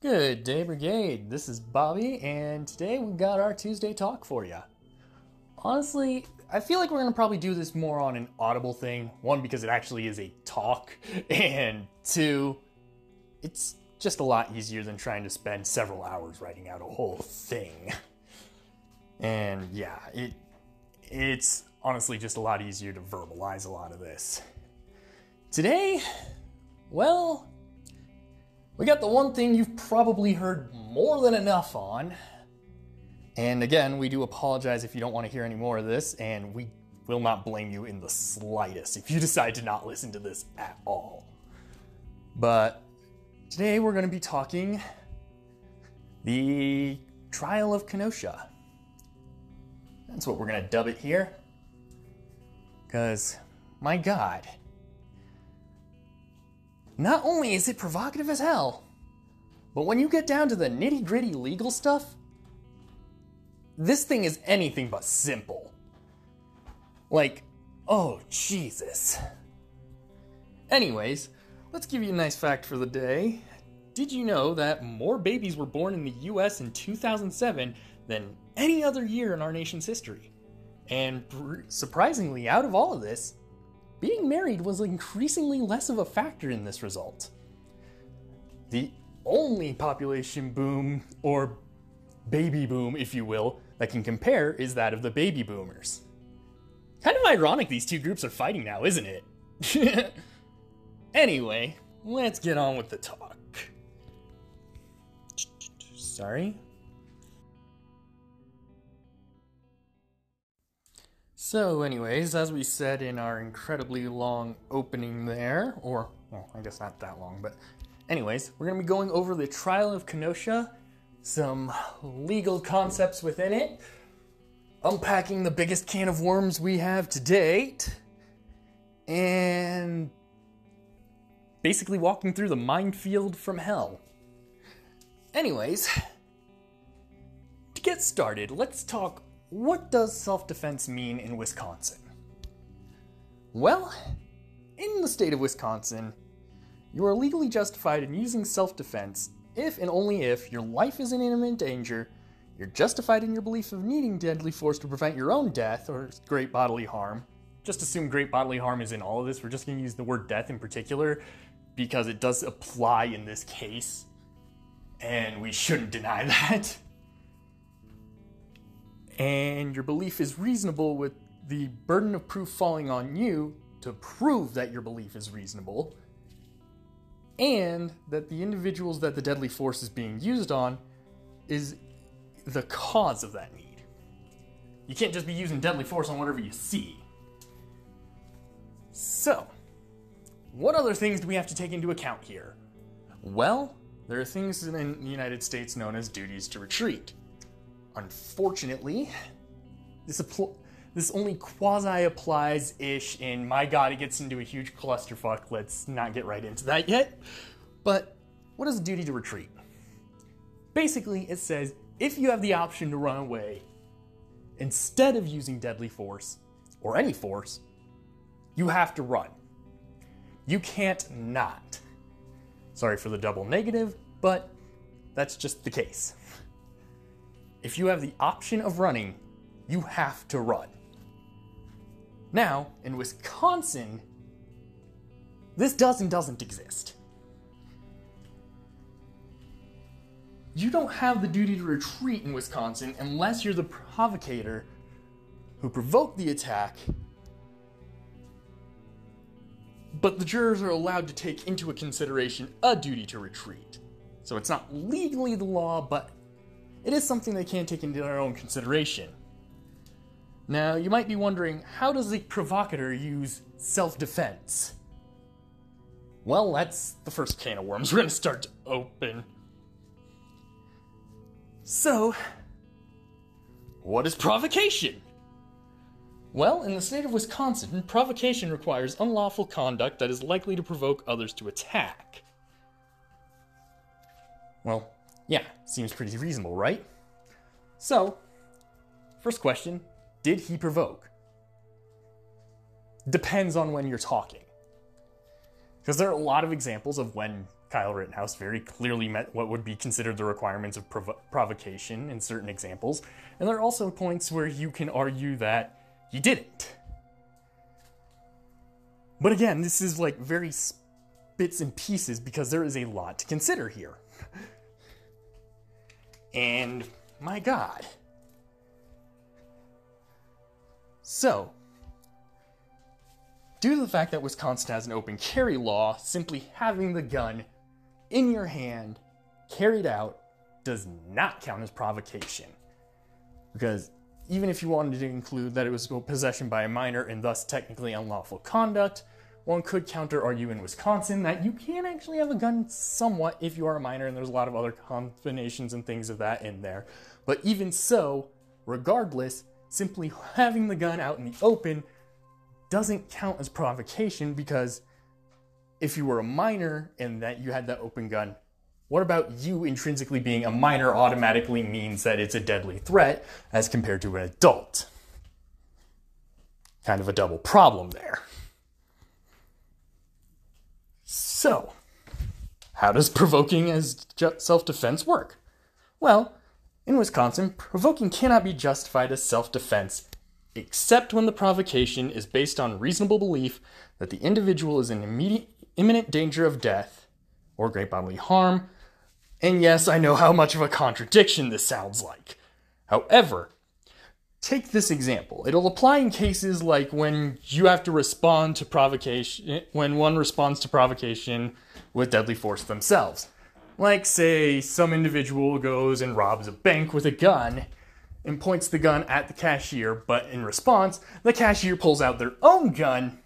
Good day, Brigade. This is Bobby, and today we've got our Tuesday talk for you. Honestly, I feel like we're gonna probably do this more on an audible thing. One, because it actually is a talk, and two, it's just a lot easier than trying to spend several hours writing out a whole thing. And yeah, it it's honestly just a lot easier to verbalize a lot of this. Today, well, we got the one thing you've probably heard more than enough on. And again, we do apologize if you don't want to hear any more of this, and we will not blame you in the slightest if you decide to not listen to this at all. But today we're going to be talking the trial of Kenosha. That's what we're going to dub it here. Because, my god, not only is it provocative as hell, but when you get down to the nitty gritty legal stuff, this thing is anything but simple. Like, oh, Jesus. Anyways, let's give you a nice fact for the day. Did you know that more babies were born in the US in 2007 than any other year in our nation's history? And surprisingly, out of all of this, being married was increasingly less of a factor in this result. The only population boom, or baby boom, if you will, that can compare is that of the baby boomers. Kind of ironic these two groups are fighting now, isn't it? anyway, let's get on with the talk. Sorry? So, anyways, as we said in our incredibly long opening there, or, well, I guess not that long, but anyways, we're going to be going over the trial of Kenosha, some legal concepts within it, unpacking the biggest can of worms we have to date, and basically walking through the minefield from hell. Anyways, to get started, let's talk what does self defense mean in Wisconsin? Well, in the state of Wisconsin, you are legally justified in using self defense if and only if your life is in imminent danger, you're justified in your belief of needing deadly force to prevent your own death or great bodily harm. Just assume great bodily harm is in all of this. We're just going to use the word death in particular because it does apply in this case, and we shouldn't deny that and your belief is reasonable with the burden of proof falling on you to prove that your belief is reasonable, and that the individuals that the deadly force is being used on is the cause of that need. You can't just be using deadly force on whatever you see. So, what other things do we have to take into account here? Well, there are things in the United States known as duties to retreat. Unfortunately, this apl- this only quasi applies ish in my god, it gets into a huge clusterfuck. Let's not get right into that yet. But what is a duty to retreat? Basically, it says if you have the option to run away instead of using deadly force or any force, you have to run. You can't not. Sorry for the double negative, but that's just the case if you have the option of running, you have to run. Now, in Wisconsin, this does and doesn't exist. You don't have the duty to retreat in Wisconsin unless you're the provocator who provoked the attack. But the jurors are allowed to take into consideration a duty to retreat. So it's not legally the law, but it is something they can take into their own consideration. Now, you might be wondering how does the provocateur use self defense? Well, that's the first can of worms we're to start to open. So, what is provocation? Well, in the state of Wisconsin, provocation requires unlawful conduct that is likely to provoke others to attack. Well, yeah, seems pretty reasonable, right? So, first question Did he provoke? Depends on when you're talking. Because there are a lot of examples of when Kyle Rittenhouse very clearly met what would be considered the requirements of provo- provocation in certain examples. And there are also points where you can argue that you didn't. But again, this is like very bits and pieces because there is a lot to consider here. And my God. So, due to the fact that Wisconsin has an open carry law, simply having the gun in your hand, carried out, does not count as provocation. Because even if you wanted to include that it was possession by a minor and thus technically unlawful conduct, one could counter argue in Wisconsin that you can actually have a gun somewhat if you are a minor, and there's a lot of other combinations and things of that in there. But even so, regardless, simply having the gun out in the open doesn't count as provocation because if you were a minor and that you had that open gun, what about you intrinsically being a minor automatically means that it's a deadly threat as compared to an adult? Kind of a double problem there. So, how does provoking as self defense work? Well, in Wisconsin, provoking cannot be justified as self defense except when the provocation is based on reasonable belief that the individual is in immediate, imminent danger of death or great bodily harm. And yes, I know how much of a contradiction this sounds like. However, take this example. It'll apply in cases like when you have to respond to provocation, when one responds to provocation with deadly force themselves. Like, say, some individual goes and robs a bank with a gun and points the gun at the cashier, but in response, the cashier pulls out their own gun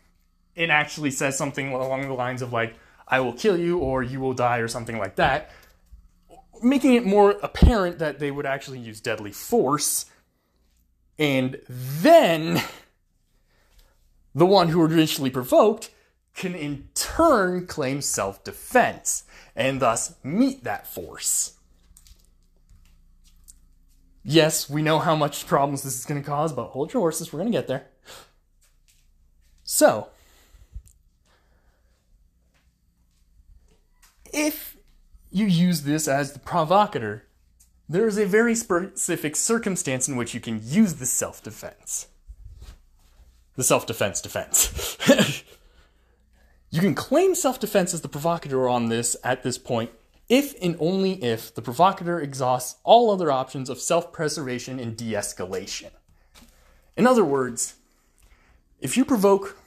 and actually says something along the lines of, like, I will kill you or you will die or something like that, making it more apparent that they would actually use deadly force. And then the one who originally provoked can in turn claim self defense and thus meet that force. Yes, we know how much problems this is going to cause, but hold your horses, we're going to get there. So, if you use this as the provocateur, there is a very specific circumstance in which you can use the self defense. The self defense defense. You can claim self defense as the provocateur on this at this point if and only if the provocateur exhausts all other options of self preservation and de escalation. In other words, if you provoke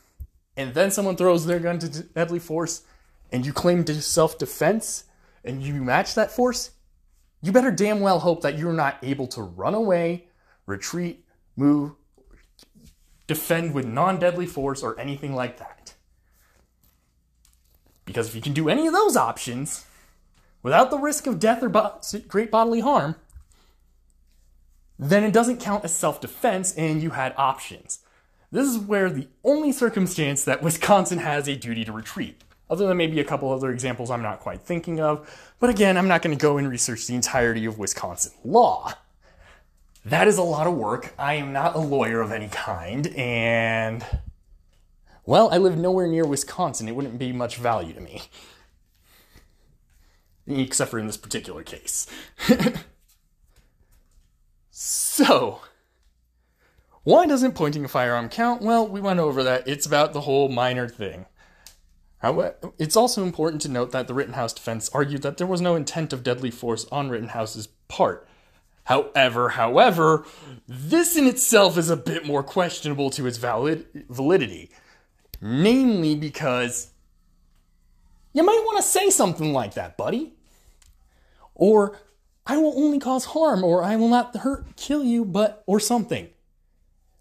and then someone throws their gun to deadly force and you claim self defense and you match that force, you better damn well hope that you're not able to run away, retreat, move, defend with non deadly force, or anything like that. Because if you can do any of those options without the risk of death or bo- great bodily harm, then it doesn't count as self defense and you had options. This is where the only circumstance that Wisconsin has a duty to retreat, other than maybe a couple other examples I'm not quite thinking of. But again, I'm not going to go and research the entirety of Wisconsin law. That is a lot of work. I am not a lawyer of any kind, and well, I live nowhere near Wisconsin. It wouldn't be much value to me. Except for in this particular case. so, why doesn't pointing a firearm count? Well, we went over that. It's about the whole minor thing. It's also important to note that the Rittenhouse defense argued that there was no intent of deadly force on Rittenhouse's part. However, however, this in itself is a bit more questionable to its valid validity. Namely, because you might want to say something like that, buddy. Or, I will only cause harm, or I will not hurt, kill you, but, or something.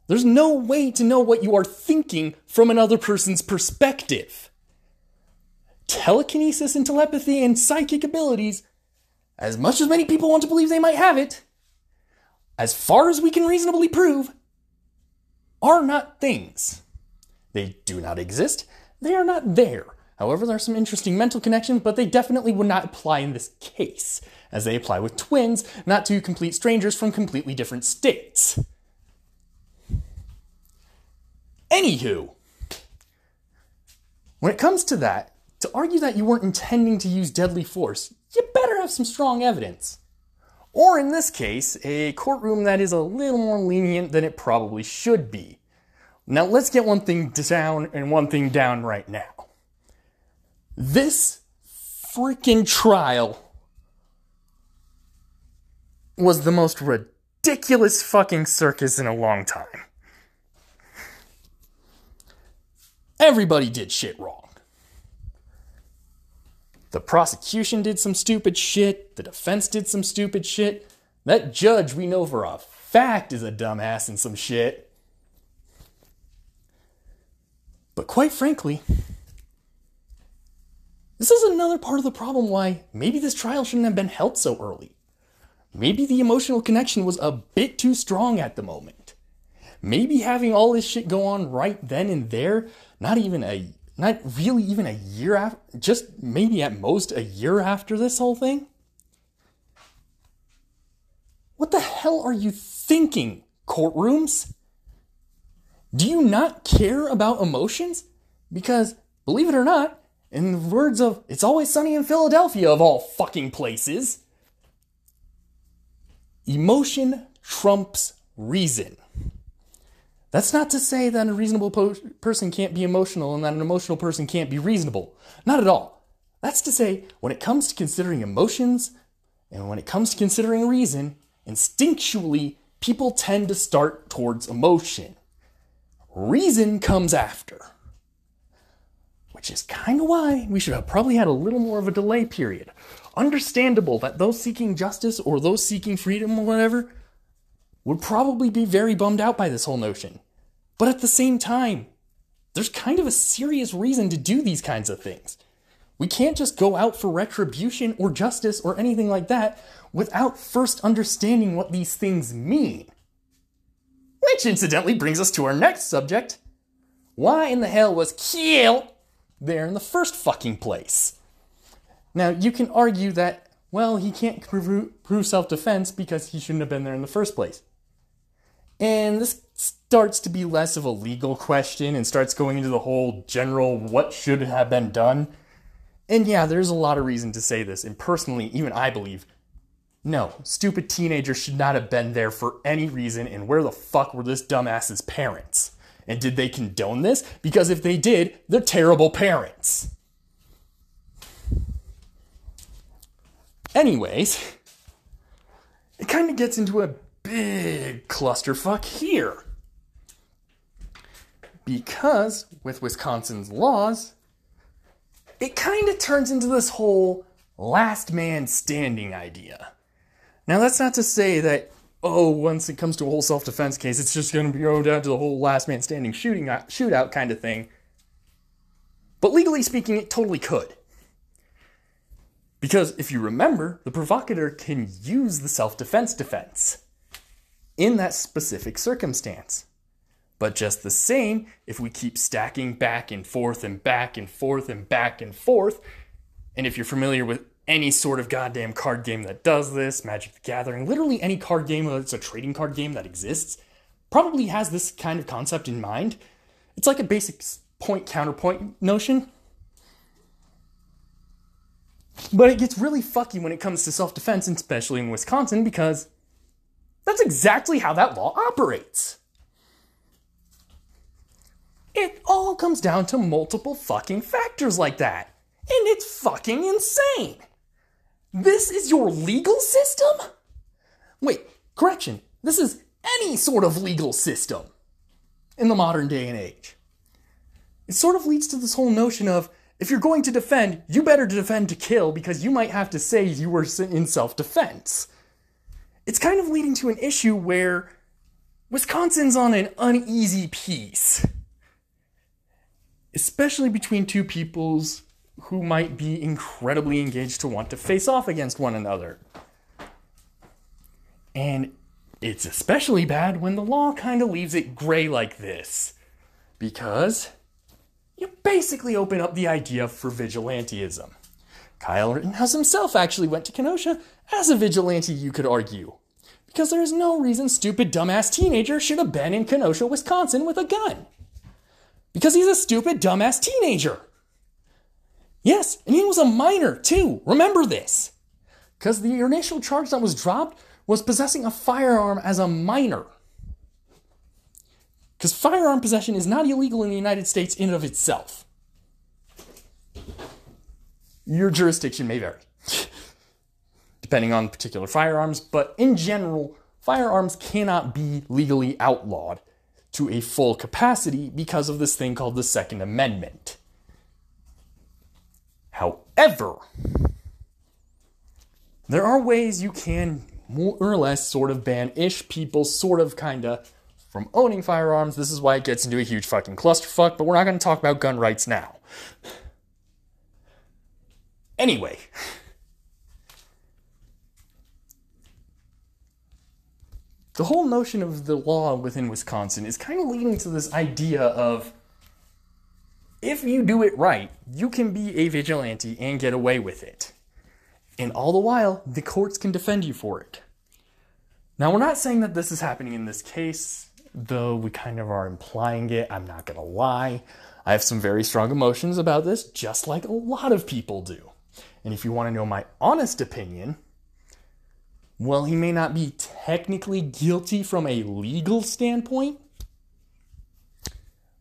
There's no way to know what you are thinking from another person's perspective. Telekinesis and telepathy and psychic abilities, as much as many people want to believe they might have it, as far as we can reasonably prove, are not things. They do not exist. They are not there. However, there are some interesting mental connections, but they definitely would not apply in this case, as they apply with twins, not to complete strangers from completely different states. Anywho, when it comes to that, to argue that you weren't intending to use deadly force, you better have some strong evidence. Or in this case, a courtroom that is a little more lenient than it probably should be. Now let's get one thing down and one thing down right now. This freaking trial was the most ridiculous fucking circus in a long time. Everybody did shit wrong. The prosecution did some stupid shit. The defense did some stupid shit. That judge we know for a fact is a dumbass and some shit. But quite frankly, this is another part of the problem why maybe this trial shouldn't have been held so early. Maybe the emotional connection was a bit too strong at the moment. Maybe having all this shit go on right then and there, not even a not really even a year after, just maybe at most a year after this whole thing? What the hell are you thinking, courtrooms? Do you not care about emotions? Because, believe it or not, in the words of It's Always Sunny in Philadelphia, of all fucking places, emotion trumps reason. That's not to say that a reasonable po- person can't be emotional and that an emotional person can't be reasonable. Not at all. That's to say, when it comes to considering emotions and when it comes to considering reason, instinctually, people tend to start towards emotion. Reason comes after. Which is kind of why we should have probably had a little more of a delay period. Understandable that those seeking justice or those seeking freedom or whatever would probably be very bummed out by this whole notion. But at the same time, there's kind of a serious reason to do these kinds of things. We can't just go out for retribution or justice or anything like that without first understanding what these things mean. Which incidentally brings us to our next subject. Why in the hell was Kyle there in the first fucking place? Now, you can argue that, well, he can't prove, self defense because he shouldn't have been there in the first place. And this starts to be less of a legal question and starts going into the whole general what should have been done. And yeah, there's a lot of reason to say this. And personally, even I believe no, stupid teenagers should not have been there for any reason. And where the fuck were this dumbass's parents? And did they condone this? Because if they did, they're terrible parents. Anyways, it kind of gets into a big clusterfuck here. Because with Wisconsin's laws, it kind of turns into this whole last man standing idea. Now, that's not to say that, oh, once it comes to a whole self defense case, it's just going to oh, go down to the whole last man standing shooting shootout kind of thing. But legally speaking, it totally could. Because if you remember, the provocateur can use the self defense defense in that specific circumstance. But just the same, if we keep stacking back and forth and back and forth and back and forth, and if you're familiar with any sort of goddamn card game that does this, Magic the Gathering, literally any card game that's a trading card game that exists, probably has this kind of concept in mind. It's like a basic point counterpoint notion. But it gets really fucky when it comes to self defense, especially in Wisconsin, because that's exactly how that law operates. It all comes down to multiple fucking factors like that. And it's fucking insane. This is your legal system? Wait, correction. This is any sort of legal system in the modern day and age. It sort of leads to this whole notion of if you're going to defend, you better defend to kill because you might have to say you were in self defense it's kind of leading to an issue where Wisconsin's on an uneasy piece, especially between two peoples who might be incredibly engaged to want to face off against one another. And it's especially bad when the law kind of leaves it gray like this, because you basically open up the idea for vigilantism. Kyle Rittenhouse himself actually went to Kenosha as a vigilante, you could argue. Because there is no reason stupid dumbass teenager should have been in Kenosha, Wisconsin with a gun. Because he's a stupid dumbass teenager. Yes, and he was a minor too. Remember this. Because the initial charge that was dropped was possessing a firearm as a minor. Because firearm possession is not illegal in the United States in and of itself. Your jurisdiction may vary, depending on particular firearms, but in general, firearms cannot be legally outlawed to a full capacity because of this thing called the Second Amendment. However, there are ways you can more or less sort of ban ish people, sort of kinda, from owning firearms. This is why it gets into a huge fucking clusterfuck, but we're not gonna talk about gun rights now. Anyway. The whole notion of the law within Wisconsin is kind of leading to this idea of if you do it right, you can be a vigilante and get away with it. And all the while, the courts can defend you for it. Now, we're not saying that this is happening in this case, though we kind of are implying it. I'm not going to lie. I have some very strong emotions about this, just like a lot of people do. And if you want to know my honest opinion, well, he may not be technically guilty from a legal standpoint,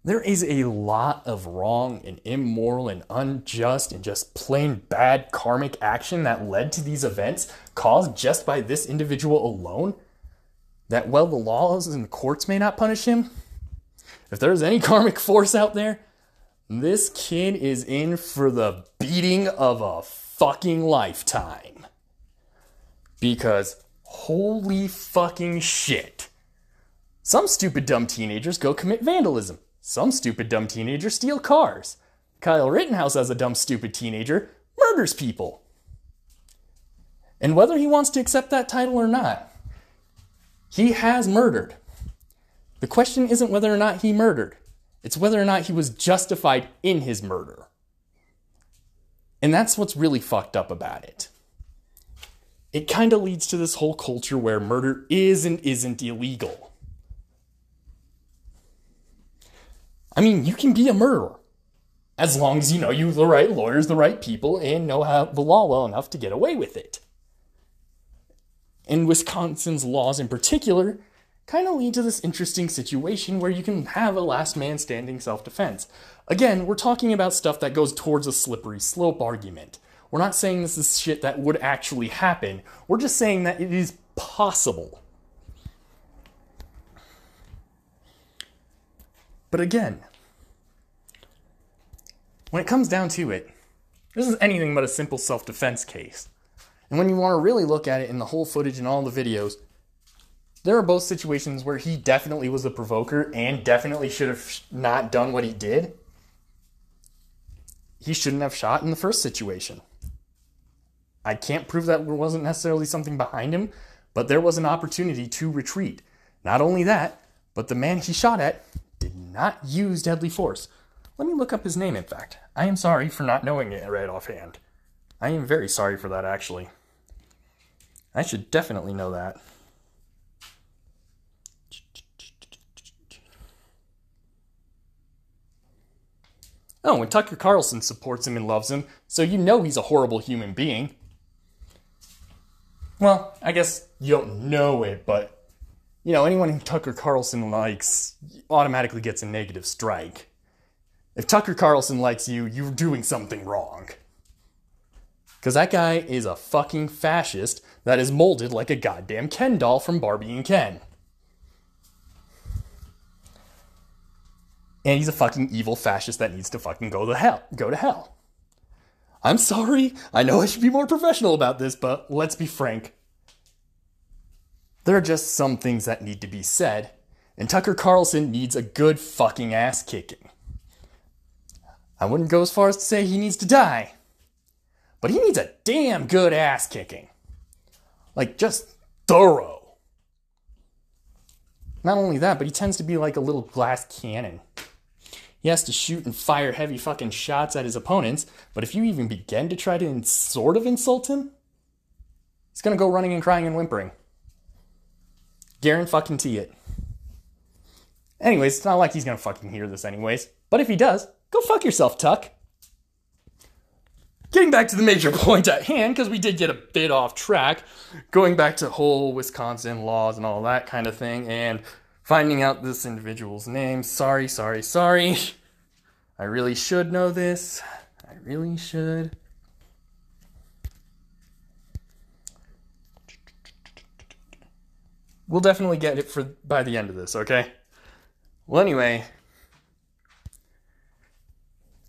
there is a lot of wrong and immoral and unjust and just plain bad karmic action that led to these events caused just by this individual alone. That, well, the laws and the courts may not punish him. If there's any karmic force out there, this kid is in for the beating of a fucking lifetime. Because holy fucking shit. Some stupid dumb teenagers go commit vandalism. Some stupid dumb teenagers steal cars. Kyle Rittenhouse, as a dumb stupid teenager, murders people. And whether he wants to accept that title or not, he has murdered. The question isn't whether or not he murdered, it's whether or not he was justified in his murder. And that's what's really fucked up about it. It kind of leads to this whole culture where murder is and isn't illegal. I mean, you can be a murderer as long as you know you have the right lawyers, the right people, and know how the law well enough to get away with it. And Wisconsin's laws in particular kind of lead to this interesting situation where you can have a last man standing self defense. Again, we're talking about stuff that goes towards a slippery slope argument. We're not saying this is shit that would actually happen. We're just saying that it is possible. But again, when it comes down to it, this is anything but a simple self defense case. And when you want to really look at it in the whole footage and all the videos, there are both situations where he definitely was a provoker and definitely should have not done what he did. He shouldn't have shot in the first situation. I can't prove that there wasn't necessarily something behind him, but there was an opportunity to retreat. Not only that, but the man he shot at did not use deadly force. Let me look up his name, in fact. I am sorry for not knowing it right offhand. I am very sorry for that, actually. I should definitely know that. Oh, and Tucker Carlson supports him and loves him, so you know he's a horrible human being. Well, I guess you don't know it, but you know, anyone who Tucker Carlson likes automatically gets a negative strike. If Tucker Carlson likes you, you're doing something wrong. Because that guy is a fucking fascist that is molded like a goddamn Ken doll from Barbie and Ken. And he's a fucking evil fascist that needs to fucking go to hell. Go to hell. I'm sorry. I know I should be more professional about this, but let's be frank. There are just some things that need to be said, and Tucker Carlson needs a good fucking ass kicking. I wouldn't go as far as to say he needs to die, but he needs a damn good ass kicking. Like, just thorough. Not only that, but he tends to be like a little glass cannon. He has to shoot and fire heavy fucking shots at his opponents, but if you even begin to try to sort of insult him, he's gonna go running and crying and whimpering. Garen fucking tee it. Anyways, it's not like he's gonna fucking hear this anyways. But if he does, go fuck yourself, Tuck. getting back to the major point at hand, because we did get a bit off track, going back to whole Wisconsin laws and all that kind of thing, and finding out this individual's name. Sorry, sorry, sorry. I really should know this. I really should. We'll definitely get it for by the end of this, okay? Well, anyway,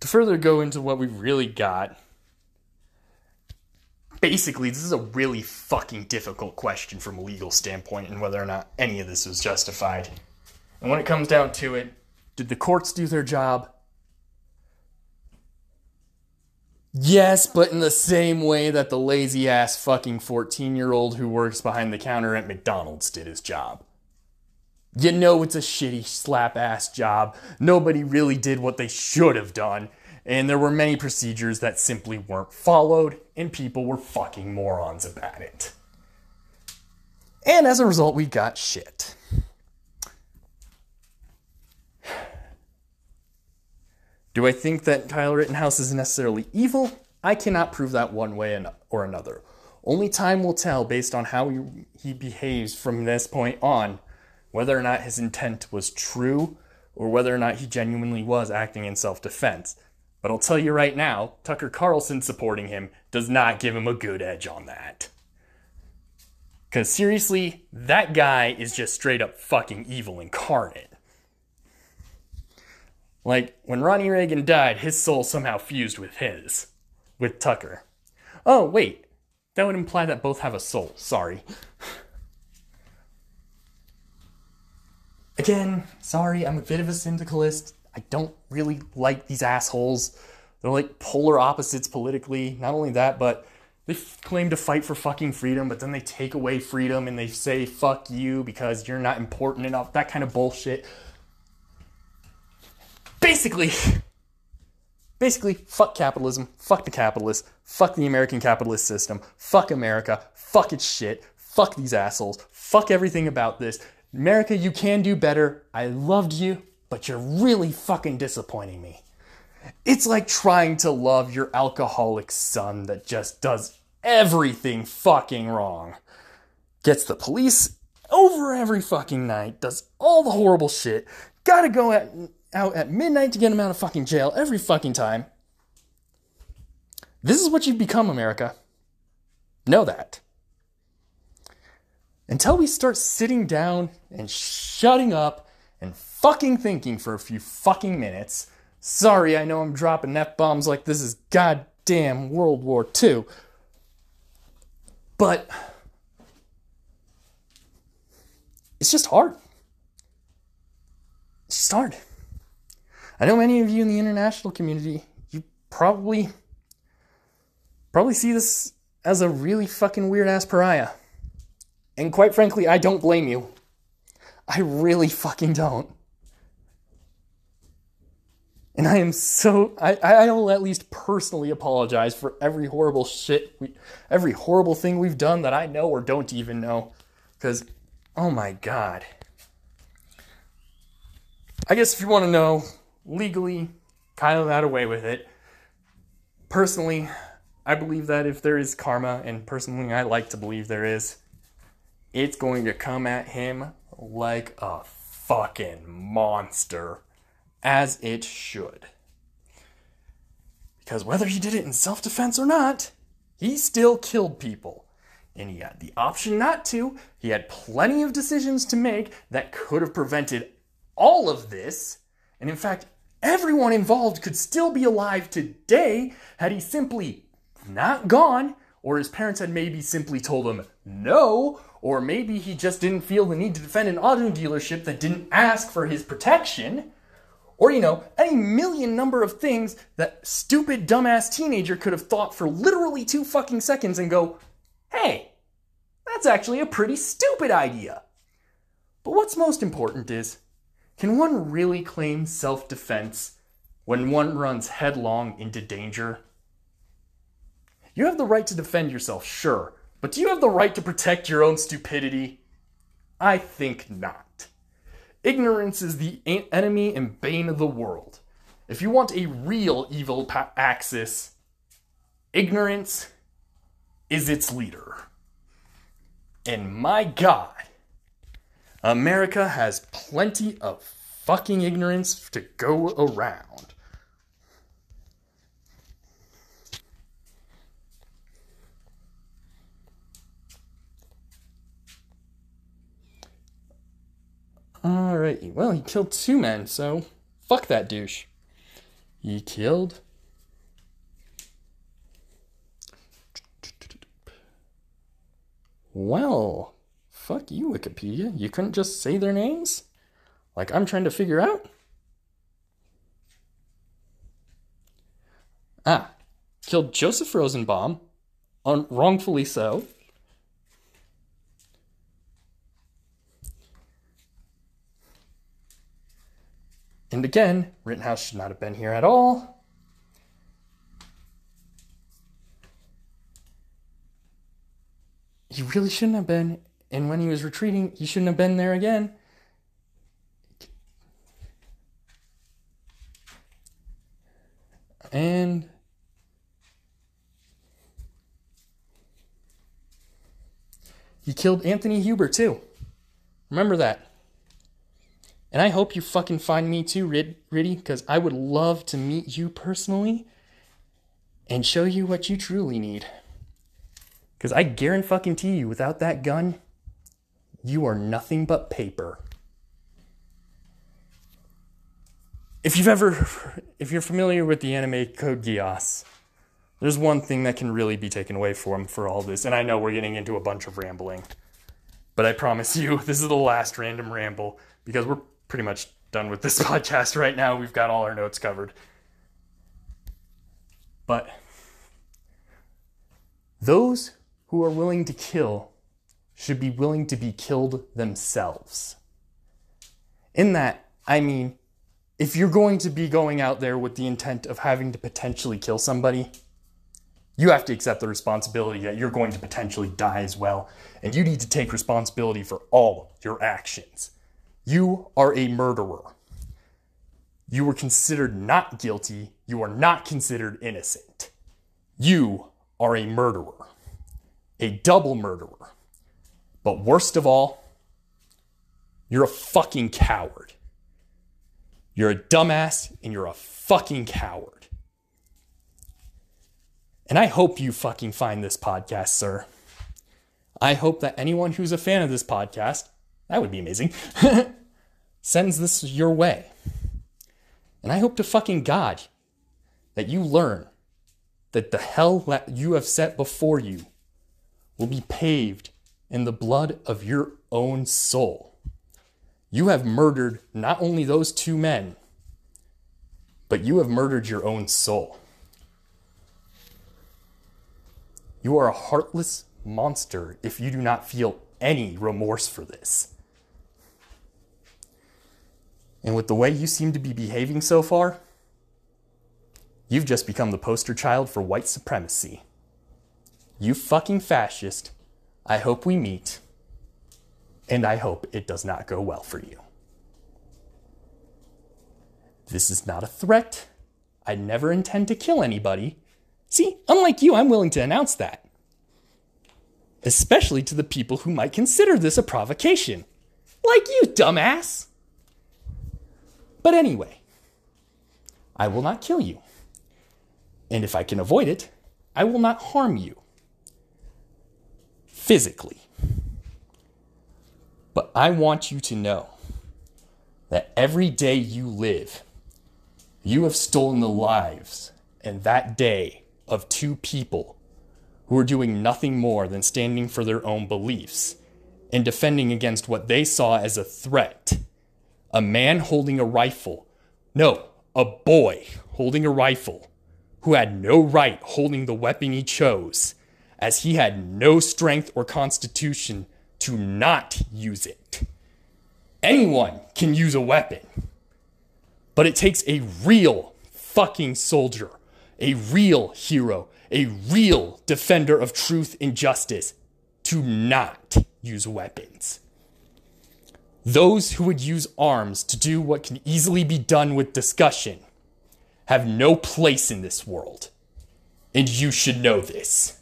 to further go into what we've really got, basically, this is a really fucking difficult question from a legal standpoint and whether or not any of this was justified. And when it comes down to it, did the courts do their job? Yes, but in the same way that the lazy ass fucking 14 year old who works behind the counter at McDonald's did his job. You know it's a shitty slap ass job. Nobody really did what they should have done. And there were many procedures that simply weren't followed, and people were fucking morons about it. And as a result, we got shit. Do I think that Kyle Rittenhouse is necessarily evil? I cannot prove that one way or another. Only time will tell based on how he, behaves from this point on whether or not his intent was true or whether or not he genuinely was acting in self defense. But I'll tell you right now, Tucker Carlson supporting him does not give him a good edge on that. Because seriously, that guy is just straight up fucking evil incarnate. Like, when Ronnie Reagan died, his soul somehow fused with his, with Tucker. Oh, wait, that would imply that both have a soul. Sorry. Again, sorry, I'm a bit of a syndicalist. I don't really like these assholes. They're like polar opposites politically. Not only that, but they claim to fight for fucking freedom, but then they take away freedom and they say, fuck you because you're not important enough. That kind of bullshit basically, basically, fuck capitalism, fuck the capitalists, fuck the American capitalist system, fuck America, fuck its shit, fuck these assholes, fuck everything about this. America, you can do better. I loved you, but you're really fucking disappointing me. It's like trying to love your alcoholic son that just does everything fucking wrong. Gets the police over every fucking night, does all the horrible shit, gotta go at out at midnight to get him out of fucking jail every fucking time. This is what you've become, America. Know that. Until we start sitting down and shutting up and fucking thinking for a few fucking minutes. Sorry, I know I'm dropping F bombs like this is goddamn World War II. But it's just hard. It's just hard. I know many of you in the international community, you probably probably see this as a really fucking weird ass pariah. And quite frankly, I don't blame you. I really fucking don't. And I am so I, I will at least personally apologize for every horrible shit we every horrible thing we've done that I know or don't even know. Cause oh my god. I guess if you want to know legally, Kyle got away with it. Personally, I believe that if there is karma, and personally, I like to believe there is, it's going to come at him like a fucking monster, as it should. Because whether he did it in self defense or not, he still killed people. And he had the option not to. He had plenty of decisions to make that could have prevented all of this. And in fact, everyone involved could still be alive today had he simply not gone, or his parents had maybe simply told him no, or maybe he just didn't feel the need to defend an auto dealership that didn't ask for his protection. Or, you know, any million number of things that stupid, dumbass teenager could have thought for literally two fucking seconds and go, hey, that's actually a pretty stupid idea. But what's most important is can one really claim self defense when one runs headlong into danger? You have the right to defend yourself, sure, but do you have the right to protect your own stupidity? I think not. Ignorance is the enemy and bane of the world. If you want a real evil pa- axis, ignorance is its leader. And my God, America has plenty of fucking ignorance to go around. Alright, well, he killed two men, so fuck that douche. He killed. Well, fuck you, Wikipedia. You couldn't just say their names? Like I'm trying to figure out? Ah, killed Joseph Rosenbaum, un- wrongfully so. And again, Rittenhouse should not have been here at all. He really shouldn't have been. And when he was retreating, he shouldn't have been there again. And he killed Anthony Huber too. Remember that. And I hope you fucking find me too, Rid- Riddy, because I would love to meet you personally and show you what you truly need. Because I guarantee you, without that gun, you are nothing but paper. If you've ever, if you're familiar with the anime Code Geass, there's one thing that can really be taken away from for all this, and I know we're getting into a bunch of rambling, but I promise you, this is the last random ramble because we're pretty much done with this podcast right now. We've got all our notes covered. But those who are willing to kill should be willing to be killed themselves. In that, I mean, if you're going to be going out there with the intent of having to potentially kill somebody, you have to accept the responsibility that you're going to potentially die as well. And you need to take responsibility for all your actions. You are a murderer. You were considered not guilty. You are not considered innocent. You are a murderer, a double murderer. But worst of all, you're a fucking coward. You're a dumbass and you're a fucking coward. And I hope you fucking find this podcast, sir. I hope that anyone who's a fan of this podcast that would be amazing. Sends this your way. And I hope to fucking God that you learn that the hell that you have set before you will be paved in the blood of your own soul. You have murdered not only those two men, but you have murdered your own soul. You are a heartless monster if you do not feel any remorse for this. And with the way you seem to be behaving so far, you've just become the poster child for white supremacy. You fucking fascist. I hope we meet. And I hope it does not go well for you. This is not a threat. I never intend to kill anybody. See, unlike you, I'm willing to announce that. Especially to the people who might consider this a provocation. Like you, dumbass! But anyway, I will not kill you. And if I can avoid it, I will not harm you physically. But I want you to know that every day you live, you have stolen the lives and that day of two people who are doing nothing more than standing for their own beliefs and defending against what they saw as a threat a man holding a rifle. No, a boy holding a rifle who had no right holding the weapon he chose, as he had no strength or constitution to not use it. Anyone can use a weapon, but it takes a real fucking soldier, a real hero, a real defender of truth and justice to not use weapons. Those who would use arms to do what can easily be done with discussion have no place in this world. And you should know this.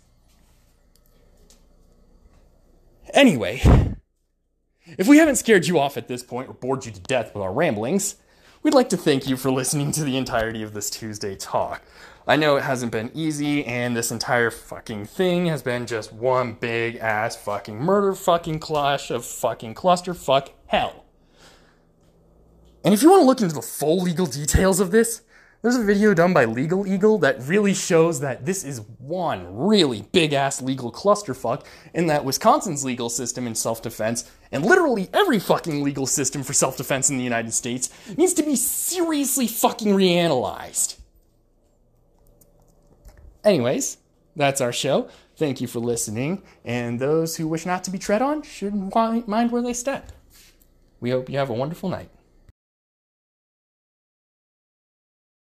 Anyway, if we haven't scared you off at this point or bored you to death with our ramblings, we'd like to thank you for listening to the entirety of this Tuesday talk. I know it hasn't been easy, and this entire fucking thing has been just one big ass fucking murder fucking clash of fucking clusterfuck hell. And if you want to look into the full legal details of this, there's a video done by Legal Eagle that really shows that this is one really big ass legal clusterfuck, and that Wisconsin's legal system in self defense, and literally every fucking legal system for self defense in the United States, needs to be seriously fucking reanalyzed. Anyways, that's our show. Thank you for listening, and those who wish not to be tread on should mind where they step. We hope you have a wonderful night.